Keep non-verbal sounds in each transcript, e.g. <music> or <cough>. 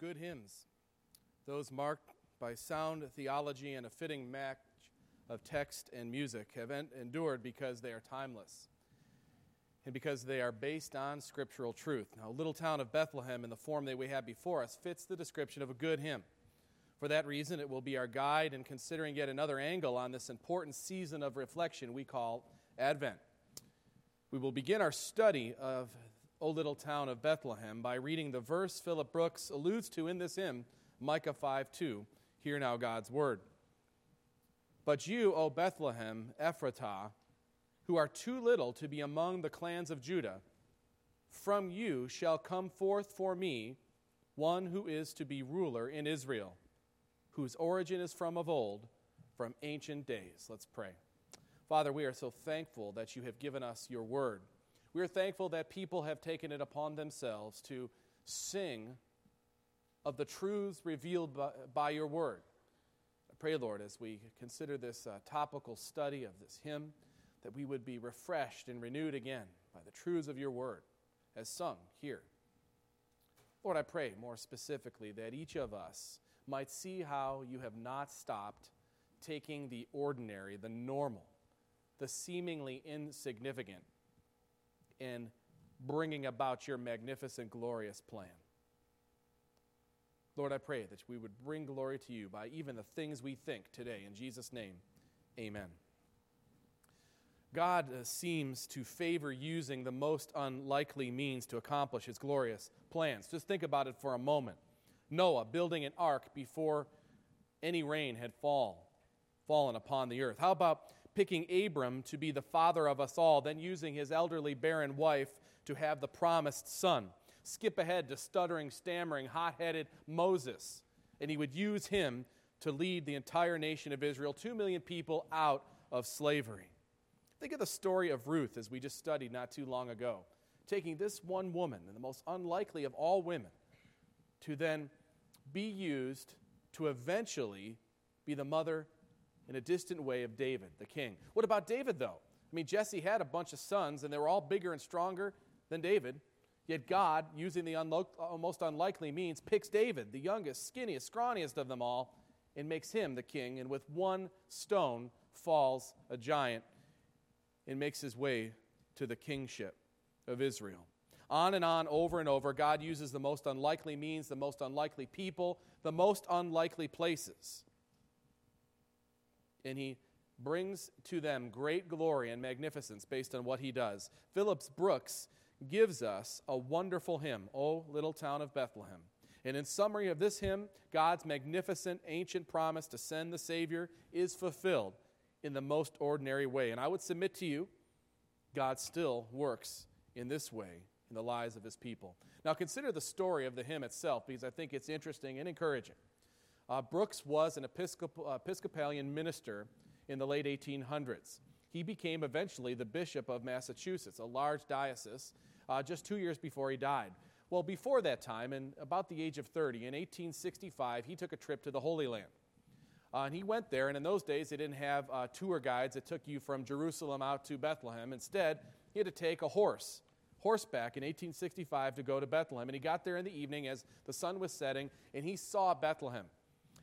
good hymns, those marked by sound theology and a fitting match of text and music, have endured because they are timeless and because they are based on scriptural truth. Now, little town of Bethlehem, in the form that we have before us, fits the description of a good hymn. For that reason, it will be our guide in considering yet another angle on this important season of reflection we call Advent. We will begin our study of O Little Town of Bethlehem by reading the verse Philip Brooks alludes to in this hymn, Micah 5 2. Hear now God's word. But you, O Bethlehem, Ephratah, who are too little to be among the clans of Judah, from you shall come forth for me one who is to be ruler in Israel whose origin is from of old, from ancient days. Let's pray. Father, we are so thankful that you have given us your word. We are thankful that people have taken it upon themselves to sing of the truths revealed by, by your word. I pray, Lord, as we consider this uh, topical study of this hymn, that we would be refreshed and renewed again by the truths of your word as sung here. Lord, I pray more specifically that each of us might see how you have not stopped taking the ordinary, the normal, the seemingly insignificant, and bringing about your magnificent, glorious plan. Lord, I pray that we would bring glory to you by even the things we think today. In Jesus' name, amen. God uh, seems to favor using the most unlikely means to accomplish his glorious plans. Just think about it for a moment. Noah building an ark before any rain had fall, fallen upon the earth? How about picking Abram to be the father of us all, then using his elderly barren wife to have the promised son? Skip ahead to stuttering, stammering, hot headed Moses, and he would use him to lead the entire nation of Israel, two million people out of slavery. Think of the story of Ruth, as we just studied not too long ago, taking this one woman, the most unlikely of all women, to then be used to eventually be the mother in a distant way of David, the king. What about David, though? I mean, Jesse had a bunch of sons, and they were all bigger and stronger than David. Yet God, using the unlo- uh, most unlikely means, picks David, the youngest, skinniest, scrawniest of them all, and makes him the king. And with one stone falls a giant and makes his way to the kingship of Israel. On and on, over and over, God uses the most unlikely means, the most unlikely people, the most unlikely places. And He brings to them great glory and magnificence based on what He does. Phillips Brooks gives us a wonderful hymn, O Little Town of Bethlehem. And in summary of this hymn, God's magnificent ancient promise to send the Savior is fulfilled in the most ordinary way. And I would submit to you, God still works in this way in the lives of his people. Now, consider the story of the hymn itself because I think it's interesting and encouraging. Uh, Brooks was an Episcopal, uh, Episcopalian minister in the late 1800s. He became eventually the Bishop of Massachusetts, a large diocese, uh, just two years before he died. Well, before that time, in about the age of 30, in 1865, he took a trip to the Holy Land. Uh, and he went there, and in those days, they didn't have uh, tour guides that took you from Jerusalem out to Bethlehem. Instead, he had to take a horse horseback in 1865 to go to Bethlehem. And he got there in the evening as the sun was setting, and he saw Bethlehem.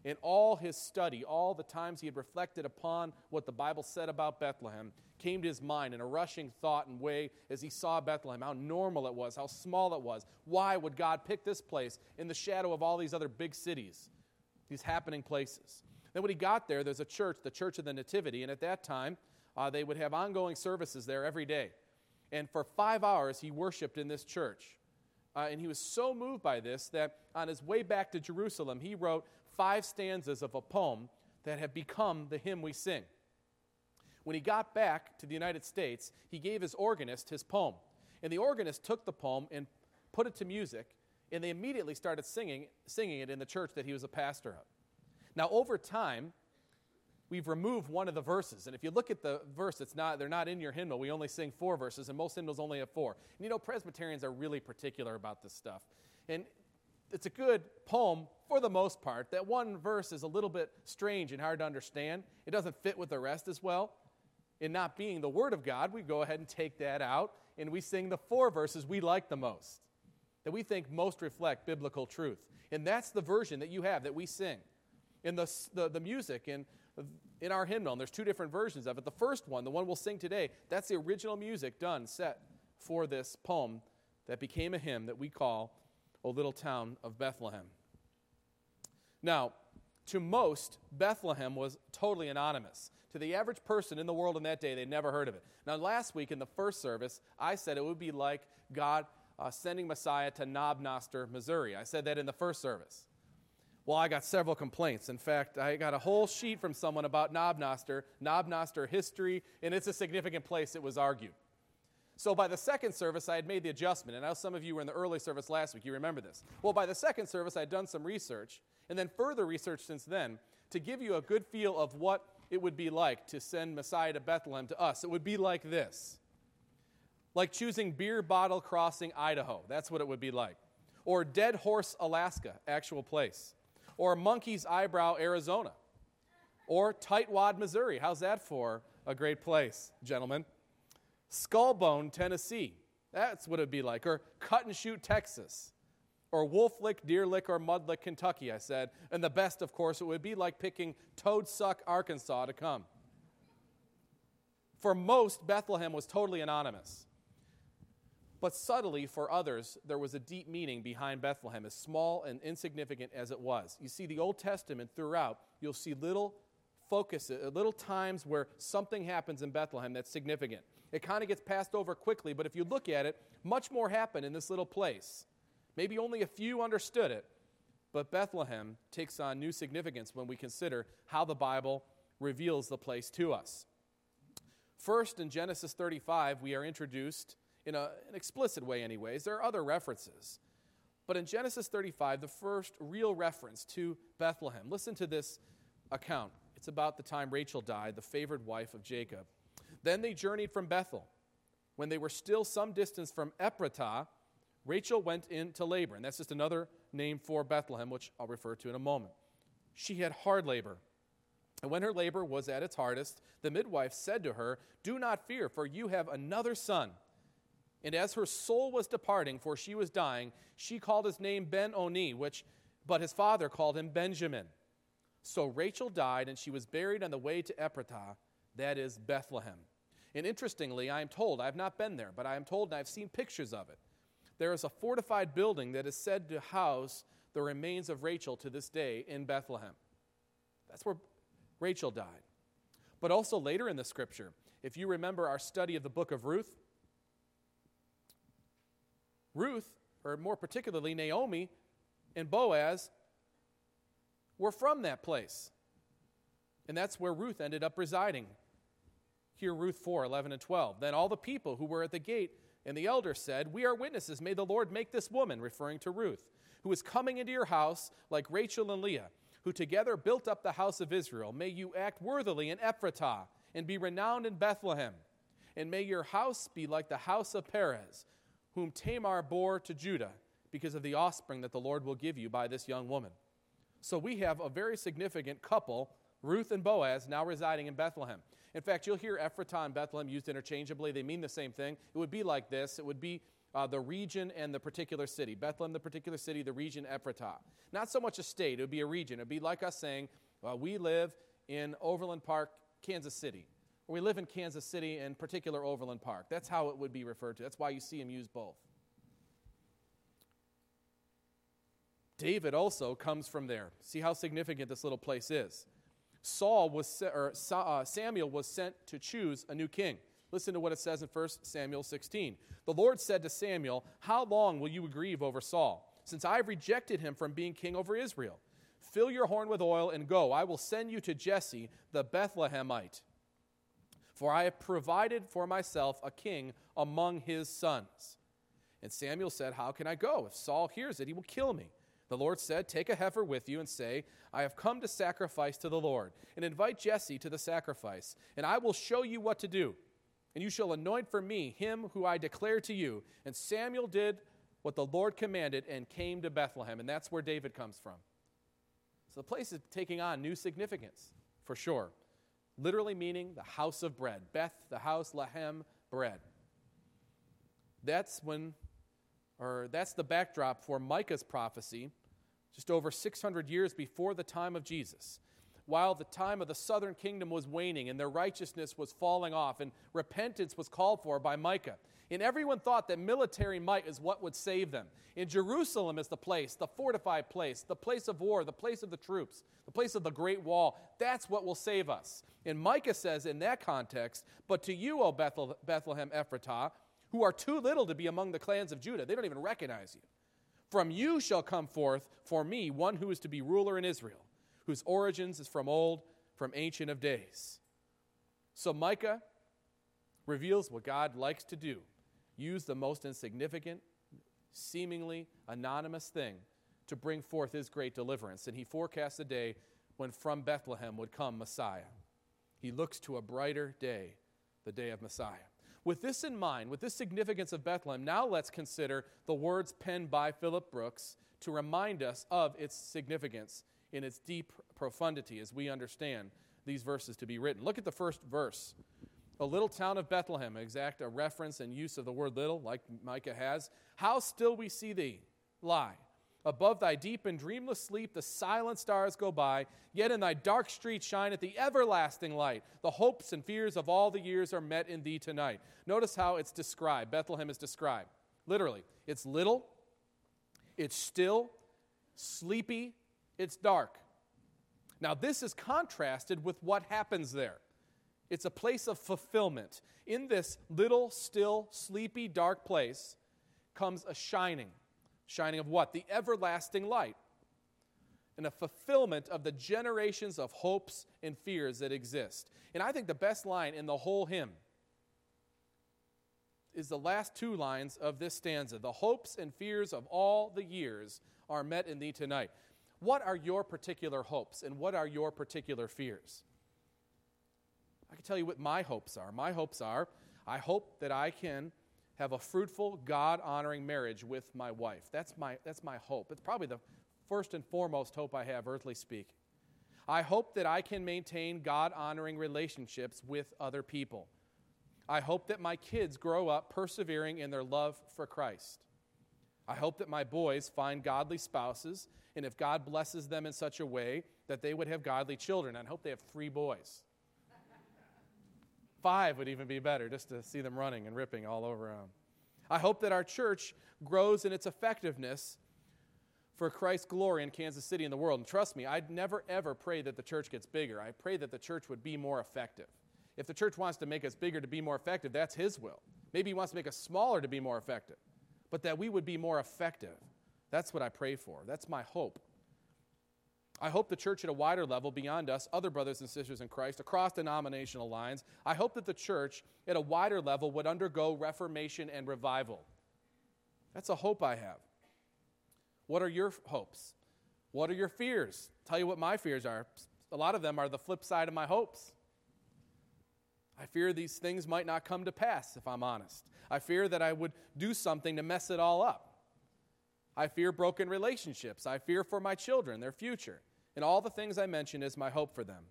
In all his study, all the times he had reflected upon what the Bible said about Bethlehem, came to his mind in a rushing thought and way as he saw Bethlehem, how normal it was, how small it was. Why would God pick this place in the shadow of all these other big cities, these happening places? Then, when he got there, there's a church, the Church of the Nativity, and at that time, uh, they would have ongoing services there every day. And for five hours, he worshiped in this church. Uh, and he was so moved by this that on his way back to Jerusalem, he wrote five stanzas of a poem that have become the hymn we sing. When he got back to the United States, he gave his organist his poem. And the organist took the poem and put it to music, and they immediately started singing, singing it in the church that he was a pastor of. Now, over time, we've removed one of the verses. And if you look at the verse, it's not, they're not in your hymnal. We only sing four verses, and most hymnals only have four. And you know, Presbyterians are really particular about this stuff. And it's a good poem for the most part. That one verse is a little bit strange and hard to understand. It doesn't fit with the rest as well. In not being the Word of God, we go ahead and take that out, and we sing the four verses we like the most. that we think most reflect biblical truth. And that's the version that you have that we sing. In the, the, the music in, in our hymnal, and there's two different versions of it. The first one, the one we'll sing today, that's the original music done, set for this poem that became a hymn that we call O Little Town of Bethlehem. Now, to most, Bethlehem was totally anonymous. To the average person in the world in that day, they'd never heard of it. Now, last week in the first service, I said it would be like God uh, sending Messiah to Knob Noster, Missouri. I said that in the first service. Well, I got several complaints. In fact, I got a whole sheet from someone about Knob Noster, Knob Noster history, and it's a significant place, it was argued. So by the second service, I had made the adjustment. And now some of you were in the early service last week. You remember this. Well, by the second service, I had done some research, and then further research since then to give you a good feel of what it would be like to send Messiah to Bethlehem to us. It would be like this like choosing Beer Bottle Crossing, Idaho. That's what it would be like. Or Dead Horse, Alaska, actual place. Or Monkey's Eyebrow, Arizona. Or Tightwad, Missouri. How's that for a great place, gentlemen? Skullbone, Tennessee. That's what it'd be like. Or Cut and Shoot, Texas. Or Wolf Lick, Deer Lick, or Mud Lick, Kentucky, I said. And the best, of course, it would be like picking Toad Suck, Arkansas to come. For most, Bethlehem was totally anonymous. But subtly, for others, there was a deep meaning behind Bethlehem, as small and insignificant as it was. You see, the Old Testament throughout, you'll see little focuses, uh, little times where something happens in Bethlehem that's significant. It kind of gets passed over quickly, but if you look at it, much more happened in this little place. Maybe only a few understood it, but Bethlehem takes on new significance when we consider how the Bible reveals the place to us. First, in Genesis 35, we are introduced in a, an explicit way, anyways. There are other references. But in Genesis 35, the first real reference to Bethlehem, listen to this account. It's about the time Rachel died, the favored wife of Jacob. Then they journeyed from Bethel. When they were still some distance from Ephratah, Rachel went in to labor. And that's just another name for Bethlehem, which I'll refer to in a moment. She had hard labor. And when her labor was at its hardest, the midwife said to her, Do not fear, for you have another son. And as her soul was departing, for she was dying, she called his name Ben Oni, which but his father called him Benjamin. So Rachel died, and she was buried on the way to Ephratah, that is Bethlehem. And interestingly, I am told, I have not been there, but I am told and I've seen pictures of it. There is a fortified building that is said to house the remains of Rachel to this day in Bethlehem. That's where Rachel died. But also later in the scripture, if you remember our study of the book of Ruth, Ruth, or more particularly Naomi and Boaz, were from that place. And that's where Ruth ended up residing Hear Ruth 4 11 and 12. Then all the people who were at the gate and the elders said, We are witnesses. May the Lord make this woman, referring to Ruth, who is coming into your house like Rachel and Leah, who together built up the house of Israel. May you act worthily in Ephratah and be renowned in Bethlehem. And may your house be like the house of Perez, whom Tamar bore to Judah, because of the offspring that the Lord will give you by this young woman. So we have a very significant couple, Ruth and Boaz, now residing in Bethlehem. In fact, you'll hear Ephratah and Bethlehem used interchangeably. They mean the same thing. It would be like this it would be uh, the region and the particular city. Bethlehem, the particular city, the region, Ephratah. Not so much a state, it would be a region. It would be like us saying, well, we live in Overland Park, Kansas City. We live in Kansas City in particular Overland Park. That's how it would be referred to. That's why you see him use both. David also comes from there. See how significant this little place is. Saul was, or uh, Samuel was sent to choose a new king. Listen to what it says in 1 Samuel 16. The Lord said to Samuel, How long will you grieve over Saul, since I have rejected him from being king over Israel? Fill your horn with oil and go. I will send you to Jesse the Bethlehemite. For I have provided for myself a king among his sons. And Samuel said, How can I go? If Saul hears it, he will kill me. The Lord said, Take a heifer with you and say, I have come to sacrifice to the Lord, and invite Jesse to the sacrifice, and I will show you what to do. And you shall anoint for me him who I declare to you. And Samuel did what the Lord commanded and came to Bethlehem, and that's where David comes from. So the place is taking on new significance, for sure. Literally meaning the house of bread. Beth, the house, Lahem, bread. That's when or that's the backdrop for Micah's prophecy just over 600 years before the time of Jesus. While the time of the southern kingdom was waning and their righteousness was falling off, and repentance was called for by Micah. And everyone thought that military might is what would save them. In Jerusalem is the place, the fortified place, the place of war, the place of the troops, the place of the great wall. That's what will save us. And Micah says in that context, But to you, O Bethlehem Ephratah, who are too little to be among the clans of Judah, they don't even recognize you. From you shall come forth for me one who is to be ruler in Israel, whose origins is from old, from ancient of days. So Micah reveals what God likes to do use the most insignificant, seemingly anonymous thing to bring forth his great deliverance. And he forecasts a day when from Bethlehem would come Messiah. He looks to a brighter day, the day of Messiah. With this in mind, with this significance of Bethlehem, now let's consider the words penned by Philip Brooks to remind us of its significance in its deep profundity as we understand these verses to be written. Look at the first verse. A little town of Bethlehem, exact a reference and use of the word little, like Micah has. How still we see thee lie Above thy deep and dreamless sleep, the silent stars go by, yet in thy dark street shineth the everlasting light. The hopes and fears of all the years are met in thee tonight. Notice how it's described. Bethlehem is described. Literally, it's little, it's still, sleepy, it's dark. Now, this is contrasted with what happens there. It's a place of fulfillment. In this little, still, sleepy, dark place comes a shining Shining of what? The everlasting light. And a fulfillment of the generations of hopes and fears that exist. And I think the best line in the whole hymn is the last two lines of this stanza The hopes and fears of all the years are met in thee tonight. What are your particular hopes and what are your particular fears? I can tell you what my hopes are. My hopes are I hope that I can have a fruitful, God honoring marriage with my wife. That's my, that's my hope. It's probably the first and foremost hope I have, earthly speaking. I hope that I can maintain God honoring relationships with other people. I hope that my kids grow up persevering in their love for Christ. I hope that my boys find godly spouses, and if God blesses them in such a way, that they would have godly children. I hope they have three boys. Five would even be better, just to see them running and ripping all over them. I hope that our church grows in its effectiveness for Christ's glory in Kansas City and the world. And trust me, I'd never ever pray that the church gets bigger. I pray that the church would be more effective. If the church wants to make us bigger to be more effective, that's His will. Maybe He wants to make us smaller to be more effective, but that we would be more effective. That's what I pray for. That's my hope. I hope the church at a wider level beyond us, other brothers and sisters in Christ, across denominational lines, I hope that the church at a wider level would undergo reformation and revival. That's a hope I have. What are your hopes? What are your fears? tell you what my fears are. A lot of them are the flip side of my hopes. I fear these things might not come to pass, if I'm honest. I fear that I would do something to mess it all up. I fear broken relationships. I fear for my children, their future and all the things I mentioned as my hope for them.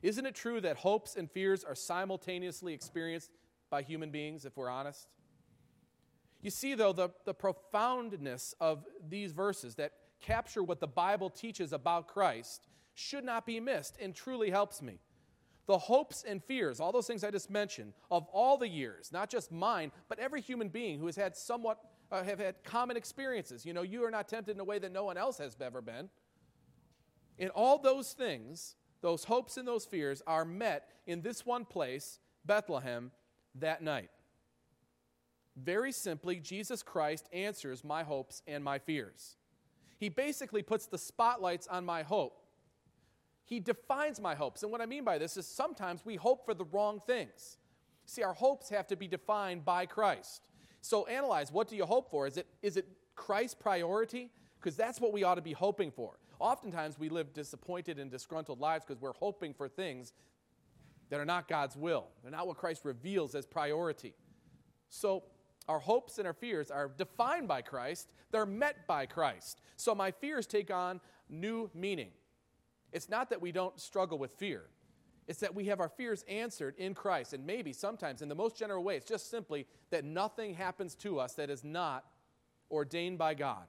Isn't it true that hopes and fears are simultaneously experienced by human beings, if we're honest? You see, though, the, the profoundness of these verses that capture what the Bible teaches about Christ should not be missed and truly helps me. The hopes and fears, all those things I just mentioned, of all the years, not just mine, but every human being who has had somewhat, uh, have had common experiences. You know, you are not tempted in a way that no one else has ever been. In all those things, those hopes and those fears are met in this one place, Bethlehem, that night. Very simply, Jesus Christ answers my hopes and my fears. He basically puts the spotlights on my hope. He defines my hopes. And what I mean by this is sometimes we hope for the wrong things. See, our hopes have to be defined by Christ. So analyze what do you hope for? Is it, is it Christ's priority? Because that's what we ought to be hoping for. Oftentimes, we live disappointed and disgruntled lives because we're hoping for things that are not God's will. They're not what Christ reveals as priority. So, our hopes and our fears are defined by Christ, they're met by Christ. So, my fears take on new meaning. It's not that we don't struggle with fear, it's that we have our fears answered in Christ. And maybe sometimes, in the most general way, it's just simply that nothing happens to us that is not ordained by God.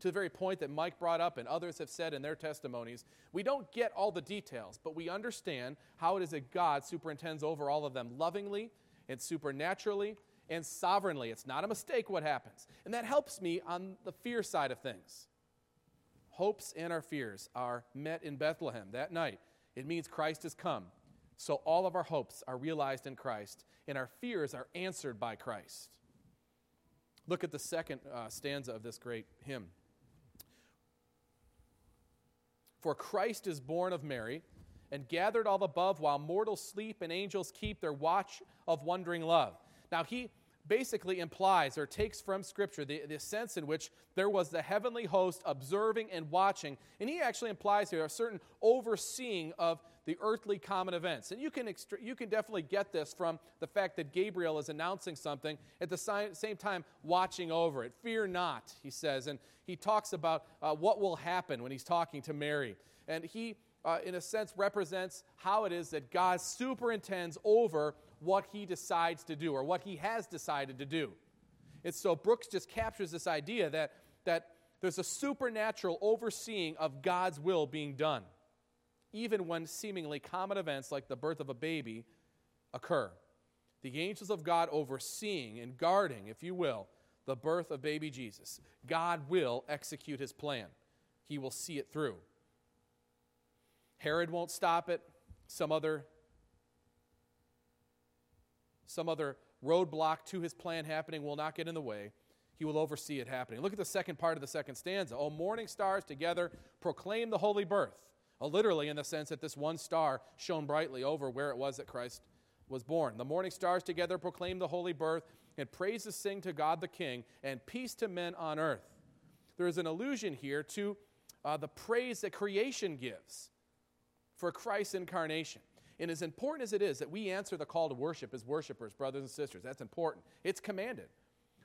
To the very point that Mike brought up and others have said in their testimonies, we don't get all the details, but we understand how it is that God superintends over all of them lovingly and supernaturally and sovereignly. It's not a mistake what happens. And that helps me on the fear side of things. Hopes and our fears are met in Bethlehem that night. It means Christ has come. So all of our hopes are realized in Christ, and our fears are answered by Christ. Look at the second uh, stanza of this great hymn. For Christ is born of Mary, and gathered all above, while mortals sleep and angels keep their watch of wondering love. Now, he basically implies or takes from Scripture the, the sense in which there was the heavenly host observing and watching. And he actually implies here a certain overseeing of the earthly common events. And you can, extra- you can definitely get this from the fact that Gabriel is announcing something at the si- same time watching over it. Fear not, he says. And he talks about uh, what will happen when he's talking to Mary. And he, uh, in a sense, represents how it is that God superintends over what he decides to do or what he has decided to do. And so Brooks just captures this idea that, that there's a supernatural overseeing of God's will being done, even when seemingly common events like the birth of a baby occur. The angels of God overseeing and guarding, if you will, the birth of baby Jesus. God will execute his plan, he will see it through. Herod won't stop it. Some other some other roadblock to his plan happening will not get in the way. He will oversee it happening. Look at the second part of the second stanza. Oh, morning stars together proclaim the holy birth. Oh, literally, in the sense that this one star shone brightly over where it was that Christ was born. The morning stars together proclaim the holy birth, and praises sing to God the King, and peace to men on earth. There is an allusion here to uh, the praise that creation gives for Christ's incarnation. And as important as it is that we answer the call to worship as worshipers, brothers and sisters, that's important. It's commanded.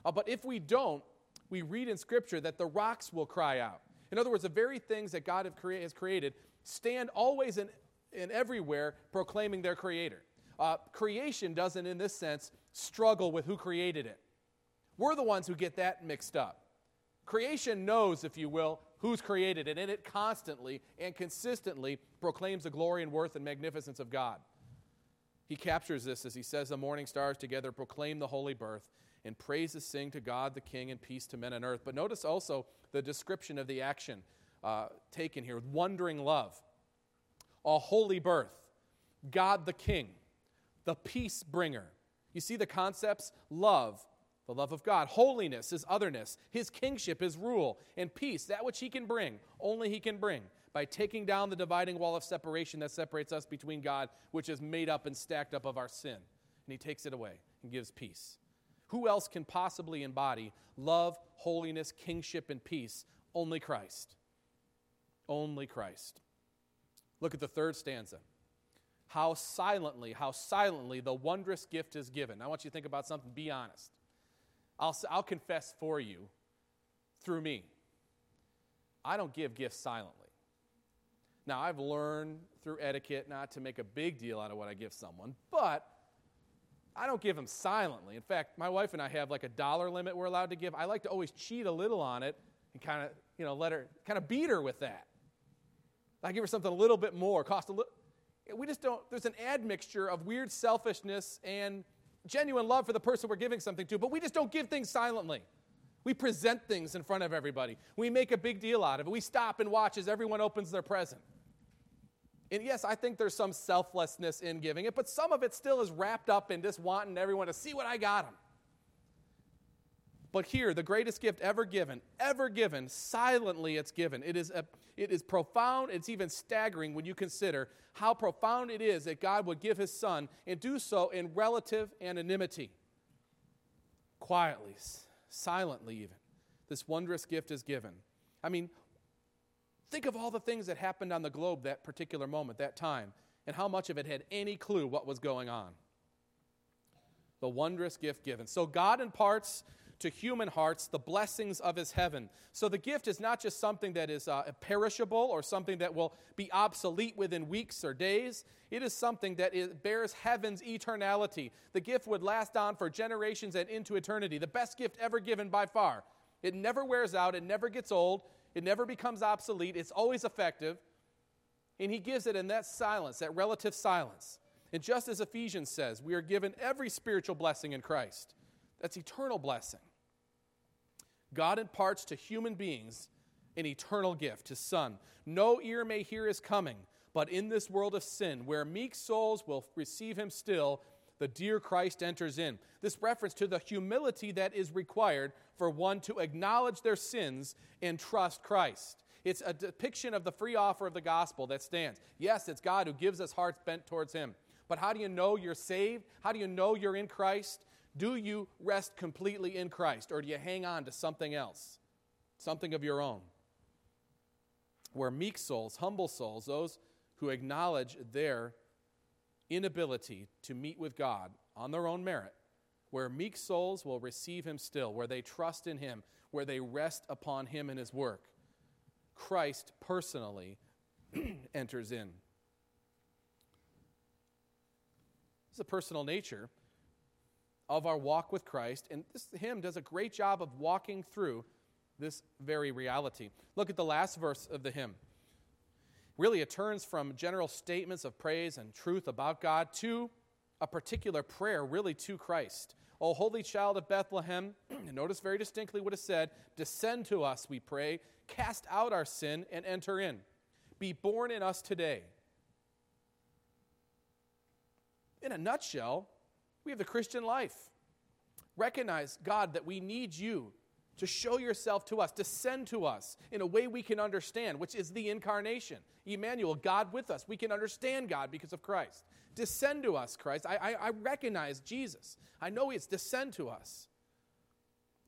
Uh, but if we don't, we read in Scripture that the rocks will cry out. In other words, the very things that God crea- has created stand always and, everywhere proclaiming their Creator. Uh, creation doesn't, in this sense, struggle with who created it. We're the ones who get that mixed up. Creation knows, if you will, who's created it, and it constantly and consistently proclaims the glory and worth and magnificence of God. He captures this as he says, The morning stars together proclaim the holy birth, and praises sing to God the King, and peace to men on earth. But notice also the description of the action uh, taken here wondering love, a holy birth, God the King, the peace bringer. You see the concepts? Love, the love of God, holiness, his otherness, his kingship, his rule, and peace, that which he can bring, only he can bring by taking down the dividing wall of separation that separates us between God, which is made up and stacked up of our sin. And he takes it away and gives peace. Who else can possibly embody love, holiness, kingship, and peace? Only Christ. Only Christ. Look at the third stanza. How silently, how silently the wondrous gift is given. I want you to think about something. Be honest. I'll, I'll confess for you through me. I don't give gifts silently. Now, I've learned through etiquette not to make a big deal out of what I give someone, but I don't give them silently. In fact, my wife and I have like a dollar limit we're allowed to give. I like to always cheat a little on it and kind of, you know, let her, kind of beat her with that. I give her something a little bit more, cost a little. We just don't, there's an admixture of weird selfishness and genuine love for the person we're giving something to, but we just don't give things silently. We present things in front of everybody. We make a big deal out of it. We stop and watch as everyone opens their present. And yes, I think there's some selflessness in giving it, but some of it still is wrapped up in just wanting everyone to see what I got them. But here, the greatest gift ever given, ever given, silently it's given. It is, a, it is profound, it's even staggering when you consider how profound it is that God would give his son and do so in relative anonymity. Quietly, silently, even. This wondrous gift is given. I mean, think of all the things that happened on the globe that particular moment, that time, and how much of it had any clue what was going on. The wondrous gift given. So God imparts to human hearts the blessings of his heaven. So the gift is not just something that is uh, perishable or something that will be obsolete within weeks or days. It is something that is, bears heaven's eternality. The gift would last on for generations and into eternity. The best gift ever given by far. It never wears out, it never gets old, it never becomes obsolete, it's always effective. And he gives it in that silence, that relative silence. And just as Ephesians says, we are given every spiritual blessing in Christ. That's eternal blessing. God imparts to human beings an eternal gift, his Son. No ear may hear his coming, but in this world of sin, where meek souls will receive him still, the dear Christ enters in. This reference to the humility that is required for one to acknowledge their sins and trust Christ. It's a depiction of the free offer of the gospel that stands. Yes, it's God who gives us hearts bent towards him. But how do you know you're saved? How do you know you're in Christ? Do you rest completely in Christ or do you hang on to something else, something of your own? Where meek souls, humble souls, those who acknowledge their inability to meet with God on their own merit, where meek souls will receive Him still, where they trust in Him, where they rest upon Him and His work, Christ personally <clears throat> enters in. This is a personal nature of our walk with Christ, and this hymn does a great job of walking through this very reality. Look at the last verse of the hymn. Really, it turns from general statements of praise and truth about God to a particular prayer, really to Christ. O holy child of Bethlehem, <clears throat> notice very distinctly what is said Descend to us, we pray, cast out our sin and enter in. Be born in us today. In a nutshell, we have the Christian life. Recognize, God, that we need you to show yourself to us, to send to us in a way we can understand, which is the incarnation. Emmanuel, God with us. We can understand God because of Christ. Descend to us, Christ. I, I, I recognize Jesus. I know He's descend to us.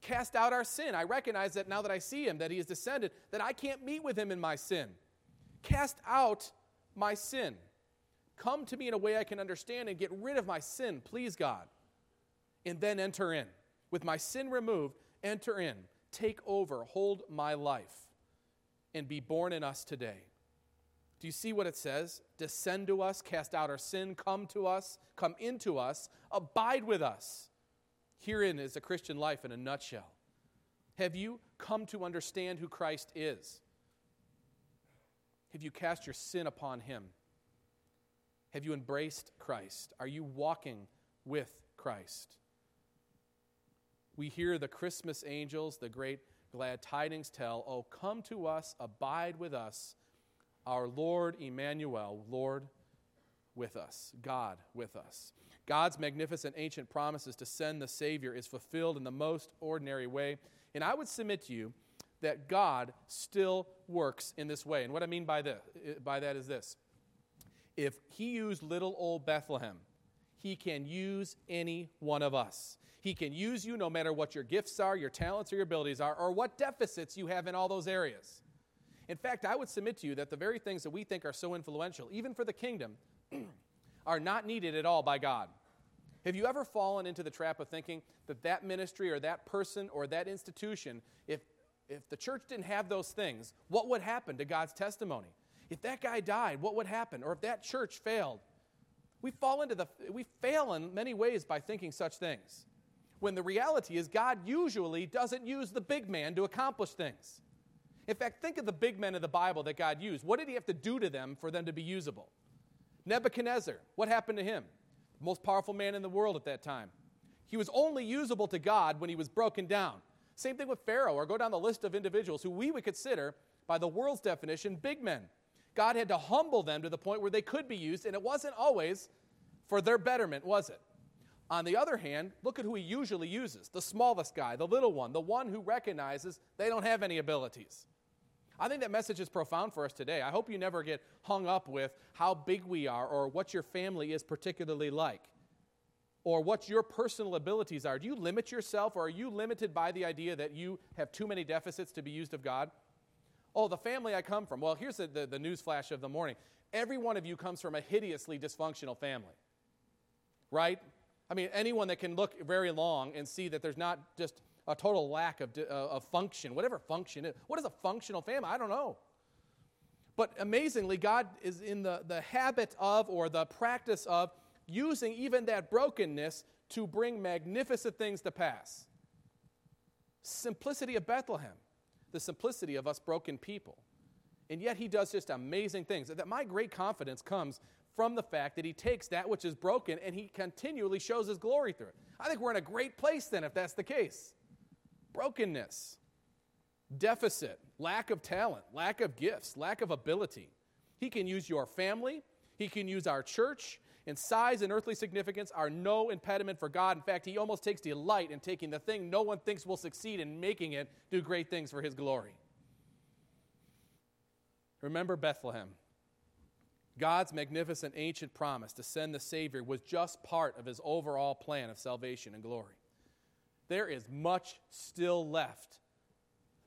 Cast out our sin. I recognize that now that I see Him, that He has descended, that I can't meet with Him in my sin. Cast out my sin. Come to me in a way I can understand and get rid of my sin, please God. And then enter in. With my sin removed, enter in, take over, hold my life, and be born in us today. Do you see what it says? Descend to us, cast out our sin, come to us, come into us, abide with us. Herein is a Christian life in a nutshell. Have you come to understand who Christ is? Have you cast your sin upon him? Have you embraced Christ? Are you walking with Christ? we hear the Christmas angels, the great glad tidings tell, Oh, come to us, abide with us, our Lord Emmanuel, Lord with us, God with us. God's magnificent ancient promises to send the Savior is fulfilled in the most ordinary way. And I would submit to you that God still works in this way. And what I mean by, this, by that is this if He used little old Bethlehem, He can use any one of us. He can use you no matter what your gifts are, your talents, or your abilities are, or what deficits you have in all those areas. In fact, I would submit to you that the very things that we think are so influential, even for the kingdom, <clears throat> are not needed at all by God. Have you ever fallen into the trap of thinking that that ministry or that person or that institution, if, if the church didn't have those things, what would happen to God's testimony? If that guy died, what would happen? Or if that church failed? We fall into the, we fail in many ways by thinking such things when the reality is God usually doesn't use the big man to accomplish things. In fact, think of the big men of the Bible that God used. What did he have to do to them for them to be usable? Nebuchadnezzar, what happened to him? The most powerful man in the world at that time. He was only usable to God when he was broken down. Same thing with Pharaoh, or go down the list of individuals who we would consider, by the world's definition, big men. God had to humble them to the point where they could be used, and it wasn't always for their betterment, was it? On the other hand, look at who he usually uses the smallest guy, the little one, the one who recognizes they don't have any abilities. I think that message is profound for us today. I hope you never get hung up with how big we are or what your family is particularly like or what your personal abilities are. Do you limit yourself or are you limited by the idea that you have too many deficits to be used of God? Oh, the family I come from. Well, here's the, the, the news flash of the morning. Every one of you comes from a hideously dysfunctional family, right? I mean, anyone that can look very long and see that there's not just a total lack of, uh, of function, whatever function is. What is a functional family? I don't know. But amazingly, God is in the, the habit of or the practice of using even that brokenness to bring magnificent things to pass. simplicity of Bethlehem, the simplicity of us broken people. And yet he does just amazing things. That my great confidence comes from the fact that he takes that which is broken and he continually shows his glory through it. I think we're in a great place then if that's the case. Brokenness, deficit, lack of talent, lack of gifts, lack of ability. He can use your family, he can use our church, and size and earthly significance are no impediment for God. In fact, he almost takes delight in taking the thing no one thinks will succeed and making it do great things for his glory. Remember Bethlehem. God's magnificent ancient promise to send the Savior was just part of his overall plan of salvation and glory. There is much still left.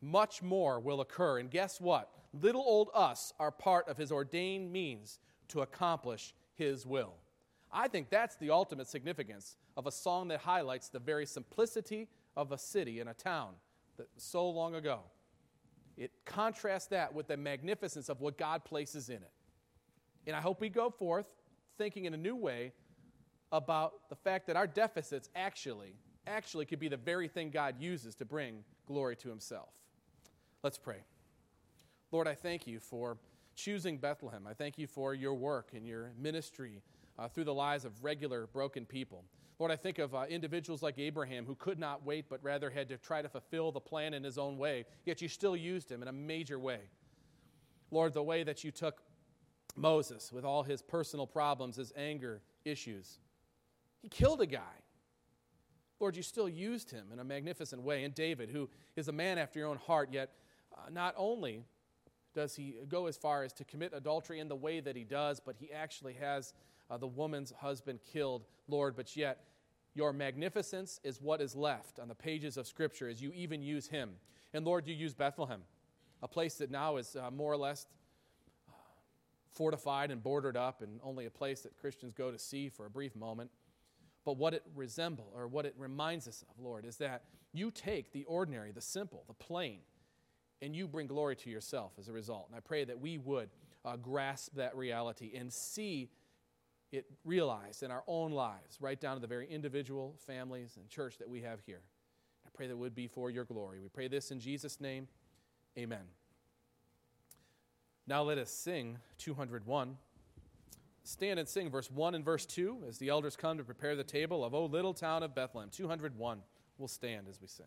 Much more will occur. And guess what? Little old us are part of his ordained means to accomplish his will. I think that's the ultimate significance of a song that highlights the very simplicity of a city and a town that so long ago. It contrasts that with the magnificence of what God places in it. And I hope we go forth thinking in a new way about the fact that our deficits actually actually could be the very thing God uses to bring glory to himself. Let's pray. Lord, I thank you for choosing Bethlehem. I thank you for your work and your ministry uh, through the lives of regular broken people. Lord, I think of uh, individuals like Abraham who could not wait but rather had to try to fulfill the plan in his own way, yet you still used him in a major way. Lord, the way that you took Moses with all his personal problems, his anger issues, he killed a guy. Lord, you still used him in a magnificent way. And David, who is a man after your own heart, yet uh, not only does he go as far as to commit adultery in the way that he does, but he actually has uh, the woman's husband killed, Lord. But yet, your magnificence is what is left on the pages of Scripture as you even use him. And Lord, you use Bethlehem, a place that now is uh, more or less uh, fortified and bordered up, and only a place that Christians go to see for a brief moment. But what it resembles, or what it reminds us of, Lord, is that you take the ordinary, the simple, the plain, and you bring glory to yourself as a result. And I pray that we would uh, grasp that reality and see it realized in our own lives, right down to the very individual families and church that we have here. I pray that it would be for your glory. We pray this in Jesus' name. Amen. Now let us sing 201. Stand and sing verse 1 and verse 2 as the elders come to prepare the table of O little town of Bethlehem. 201. We'll stand as we sing.